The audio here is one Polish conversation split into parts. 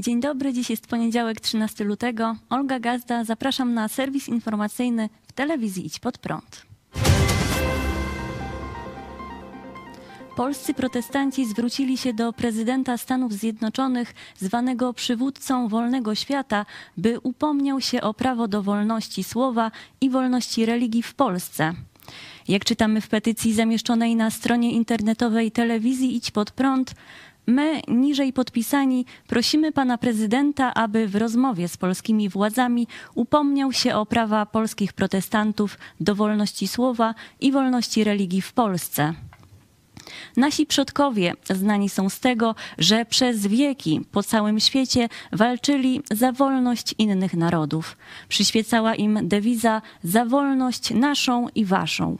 Dzień dobry, dziś jest poniedziałek 13 lutego. Olga Gazda, zapraszam na serwis informacyjny w telewizji Idź Pod Prąd. Polscy protestanci zwrócili się do prezydenta Stanów Zjednoczonych, zwanego przywódcą wolnego świata, by upomniał się o prawo do wolności słowa i wolności religii w Polsce. Jak czytamy w petycji zamieszczonej na stronie internetowej telewizji Idź Pod Prąd, My, niżej podpisani, prosimy pana prezydenta, aby w rozmowie z polskimi władzami upomniał się o prawa polskich protestantów do wolności słowa i wolności religii w Polsce. Nasi przodkowie znani są z tego, że przez wieki po całym świecie walczyli za wolność innych narodów. Przyświecała im dewiza za wolność naszą i waszą.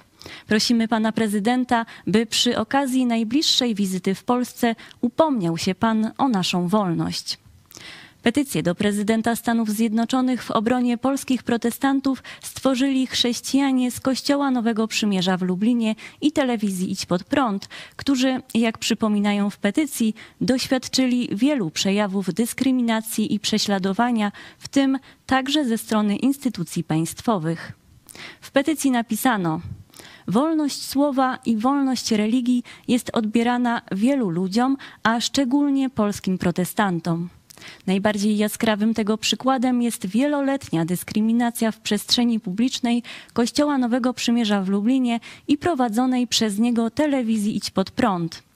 Prosimy pana prezydenta, by przy okazji najbliższej wizyty w Polsce upomniał się pan o naszą wolność. Petycję do prezydenta Stanów Zjednoczonych w obronie polskich protestantów stworzyli chrześcijanie z Kościoła Nowego Przymierza w Lublinie i telewizji Idź Pod Prąd, którzy, jak przypominają w petycji, doświadczyli wielu przejawów dyskryminacji i prześladowania, w tym także ze strony instytucji państwowych. W petycji napisano: Wolność słowa i wolność religii jest odbierana wielu ludziom, a szczególnie polskim protestantom. Najbardziej jaskrawym tego przykładem jest wieloletnia dyskryminacja w przestrzeni publicznej Kościoła Nowego Przymierza w Lublinie i prowadzonej przez niego telewizji Idź Pod Prąd.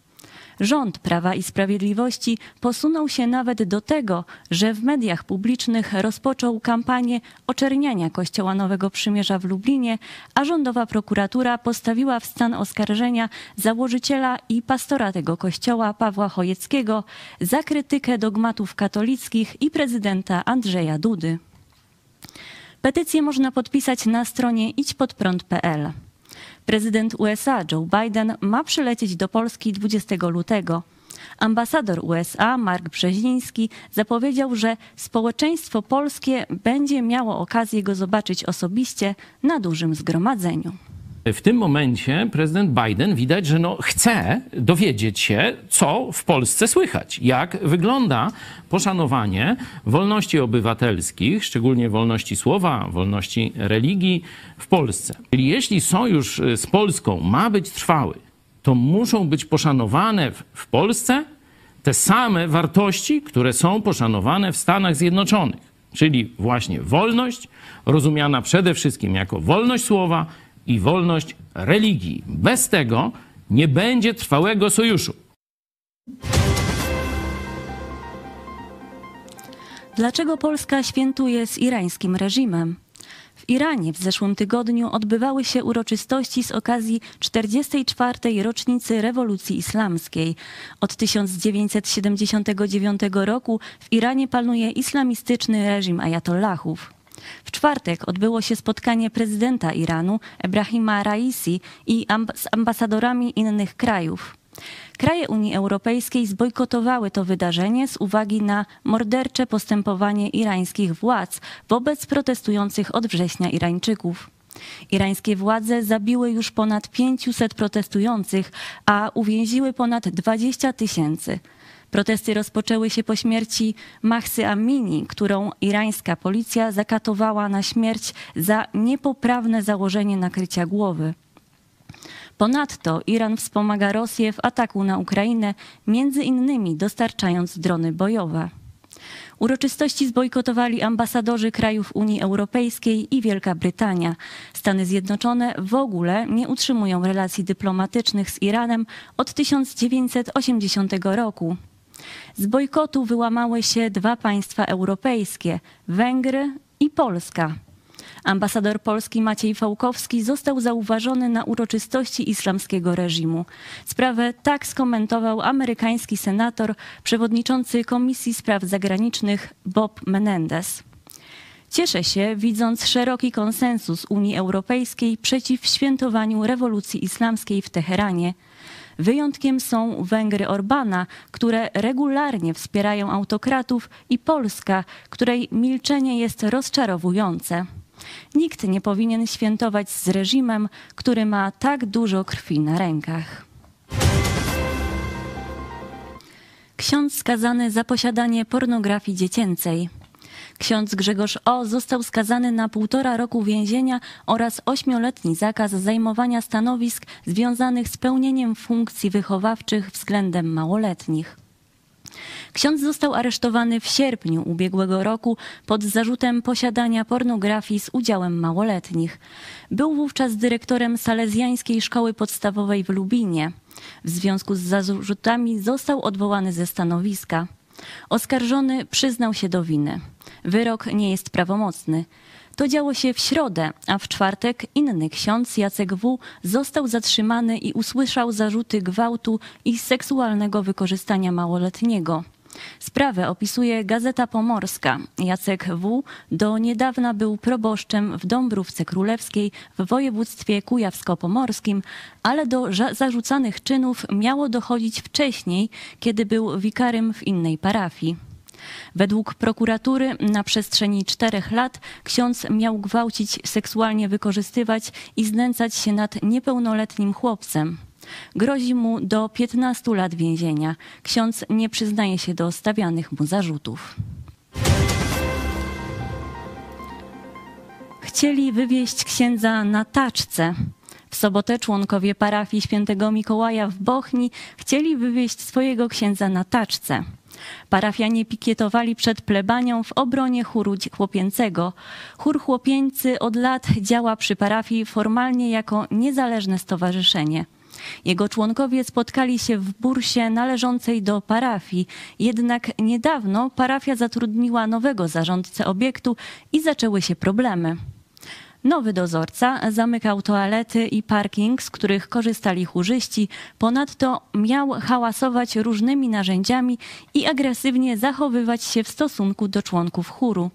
Rząd Prawa i Sprawiedliwości posunął się nawet do tego, że w mediach publicznych rozpoczął kampanię oczerniania Kościoła Nowego Przymierza w Lublinie, a rządowa prokuratura postawiła w stan oskarżenia założyciela i pastora tego kościoła Pawła Chojeckiego za krytykę dogmatów katolickich i prezydenta Andrzeja Dudy. Petycję można podpisać na stronie idźpodprąd.pl. Prezydent USA Joe Biden ma przylecieć do Polski 20 lutego. Ambasador USA Mark Brzeziński zapowiedział, że społeczeństwo polskie będzie miało okazję go zobaczyć osobiście na dużym zgromadzeniu. W tym momencie prezydent Biden widać, że no chce dowiedzieć się, co w Polsce słychać, jak wygląda poszanowanie wolności obywatelskich, szczególnie wolności słowa, wolności religii w Polsce. Czyli jeśli sojusz z Polską ma być trwały, to muszą być poszanowane w Polsce te same wartości, które są poszanowane w Stanach Zjednoczonych. Czyli właśnie wolność, rozumiana przede wszystkim jako wolność słowa, i wolność religii. Bez tego nie będzie trwałego sojuszu. Dlaczego Polska świętuje z irańskim reżimem? W Iranie w zeszłym tygodniu odbywały się uroczystości z okazji 44. rocznicy rewolucji islamskiej. Od 1979 roku w Iranie panuje islamistyczny reżim ajatollahów. W czwartek odbyło się spotkanie prezydenta Iranu, Ebrahima Raisi, i z ambasadorami innych krajów. Kraje Unii Europejskiej zbojkotowały to wydarzenie z uwagi na mordercze postępowanie irańskich władz wobec protestujących od września Irańczyków. Irańskie władze zabiły już ponad 500 protestujących, a uwięziły ponad 20 tysięcy. Protesty rozpoczęły się po śmierci Mahsy Amini, którą irańska policja zakatowała na śmierć za niepoprawne założenie nakrycia głowy. Ponadto Iran wspomaga Rosję w ataku na Ukrainę, między innymi dostarczając drony bojowe. Uroczystości zbojkotowali ambasadorzy krajów Unii Europejskiej i Wielka Brytania. Stany Zjednoczone w ogóle nie utrzymują relacji dyplomatycznych z Iranem od 1980 roku. Z bojkotu wyłamały się dwa państwa europejskie Węgry i Polska. Ambasador Polski Maciej Fałkowski został zauważony na uroczystości islamskiego reżimu. Sprawę tak skomentował amerykański senator, przewodniczący Komisji Spraw Zagranicznych Bob Menendez. Cieszę się, widząc szeroki konsensus Unii Europejskiej przeciw świętowaniu rewolucji islamskiej w Teheranie. Wyjątkiem są Węgry Orbana, które regularnie wspierają autokratów, i Polska, której milczenie jest rozczarowujące. Nikt nie powinien świętować z reżimem, który ma tak dużo krwi na rękach. Ksiądz skazany za posiadanie pornografii dziecięcej. Ksiądz Grzegorz O. został skazany na półtora roku więzienia oraz ośmioletni zakaz zajmowania stanowisk związanych z pełnieniem funkcji wychowawczych względem małoletnich. Ksiądz został aresztowany w sierpniu ubiegłego roku pod zarzutem posiadania pornografii z udziałem małoletnich. Był wówczas dyrektorem Salezjańskiej Szkoły Podstawowej w Lubinie. W związku z zarzutami został odwołany ze stanowiska. Oskarżony przyznał się do winy. Wyrok nie jest prawomocny. To działo się w środę, a w czwartek inny ksiądz Jacek W. został zatrzymany i usłyszał zarzuty gwałtu i seksualnego wykorzystania małoletniego. Sprawę opisuje Gazeta Pomorska. Jacek W. do niedawna był proboszczem w Dąbrówce Królewskiej w województwie kujawsko-pomorskim, ale do zarzucanych czynów miało dochodzić wcześniej, kiedy był wikarym w innej parafii. Według prokuratury na przestrzeni czterech lat ksiądz miał gwałcić, seksualnie wykorzystywać i znęcać się nad niepełnoletnim chłopcem. Grozi mu do 15 lat więzienia. Ksiądz nie przyznaje się do stawianych mu zarzutów. Chcieli wywieźć księdza na taczce. Sobotę członkowie parafii świętego Mikołaja w Bochni chcieli wywieźć swojego księdza na taczce. Parafianie pikietowali przed plebanią w obronie chóru chłopięcego. Chór chłopieńcy od lat działa przy parafii formalnie jako niezależne stowarzyszenie. Jego członkowie spotkali się w bursie należącej do parafii, jednak niedawno parafia zatrudniła nowego zarządcę obiektu i zaczęły się problemy. Nowy dozorca zamykał toalety i parking, z których korzystali chórzyści. Ponadto miał hałasować różnymi narzędziami i agresywnie zachowywać się w stosunku do członków chóru.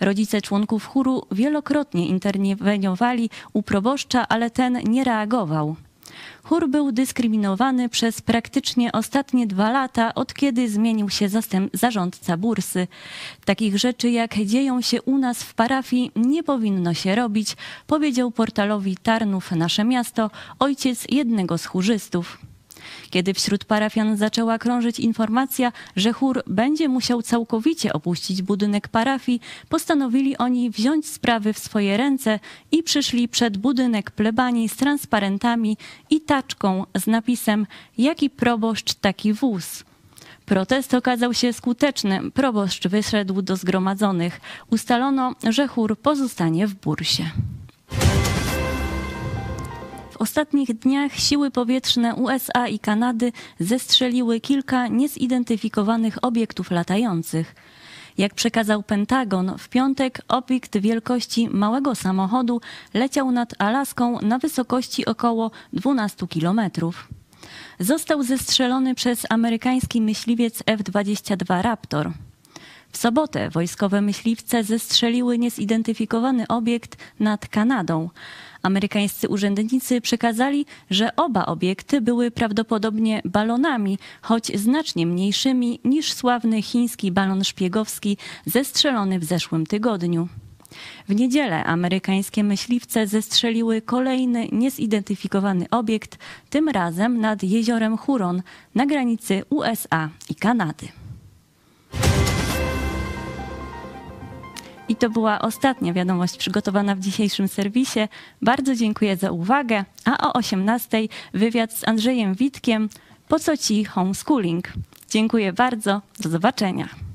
Rodzice członków chóru wielokrotnie interweniowali u proboszcza, ale ten nie reagował. Chór był dyskryminowany przez praktycznie ostatnie dwa lata, od kiedy zmienił się zastęp, zarządca bursy. Takich rzeczy, jak dzieją się u nas w parafii, nie powinno się robić, powiedział portalowi Tarnów Nasze Miasto ojciec jednego z chórzystów. Kiedy wśród parafian zaczęła krążyć informacja, że chór będzie musiał całkowicie opuścić budynek parafii, postanowili oni wziąć sprawy w swoje ręce i przyszli przed budynek plebanii z transparentami i taczką z napisem Jaki proboszcz, taki wóz. Protest okazał się skuteczny. Proboszcz wyszedł do zgromadzonych. Ustalono, że chór pozostanie w bursie. W ostatnich dniach siły powietrzne USA i Kanady zestrzeliły kilka niezidentyfikowanych obiektów latających. Jak przekazał Pentagon, w piątek obiekt wielkości małego samochodu leciał nad Alaską na wysokości około 12 kilometrów. Został zestrzelony przez amerykański myśliwiec F-22 Raptor. W sobotę wojskowe myśliwce zestrzeliły niezidentyfikowany obiekt nad Kanadą. Amerykańscy urzędnicy przekazali, że oba obiekty były prawdopodobnie balonami, choć znacznie mniejszymi niż sławny chiński balon szpiegowski zestrzelony w zeszłym tygodniu. W niedzielę amerykańskie myśliwce zestrzeliły kolejny niezidentyfikowany obiekt, tym razem nad jeziorem Huron na granicy USA i Kanady. I to była ostatnia wiadomość przygotowana w dzisiejszym serwisie. Bardzo dziękuję za uwagę. A o 18 wywiad z Andrzejem Witkiem. Po co ci homeschooling? Dziękuję bardzo. Do zobaczenia.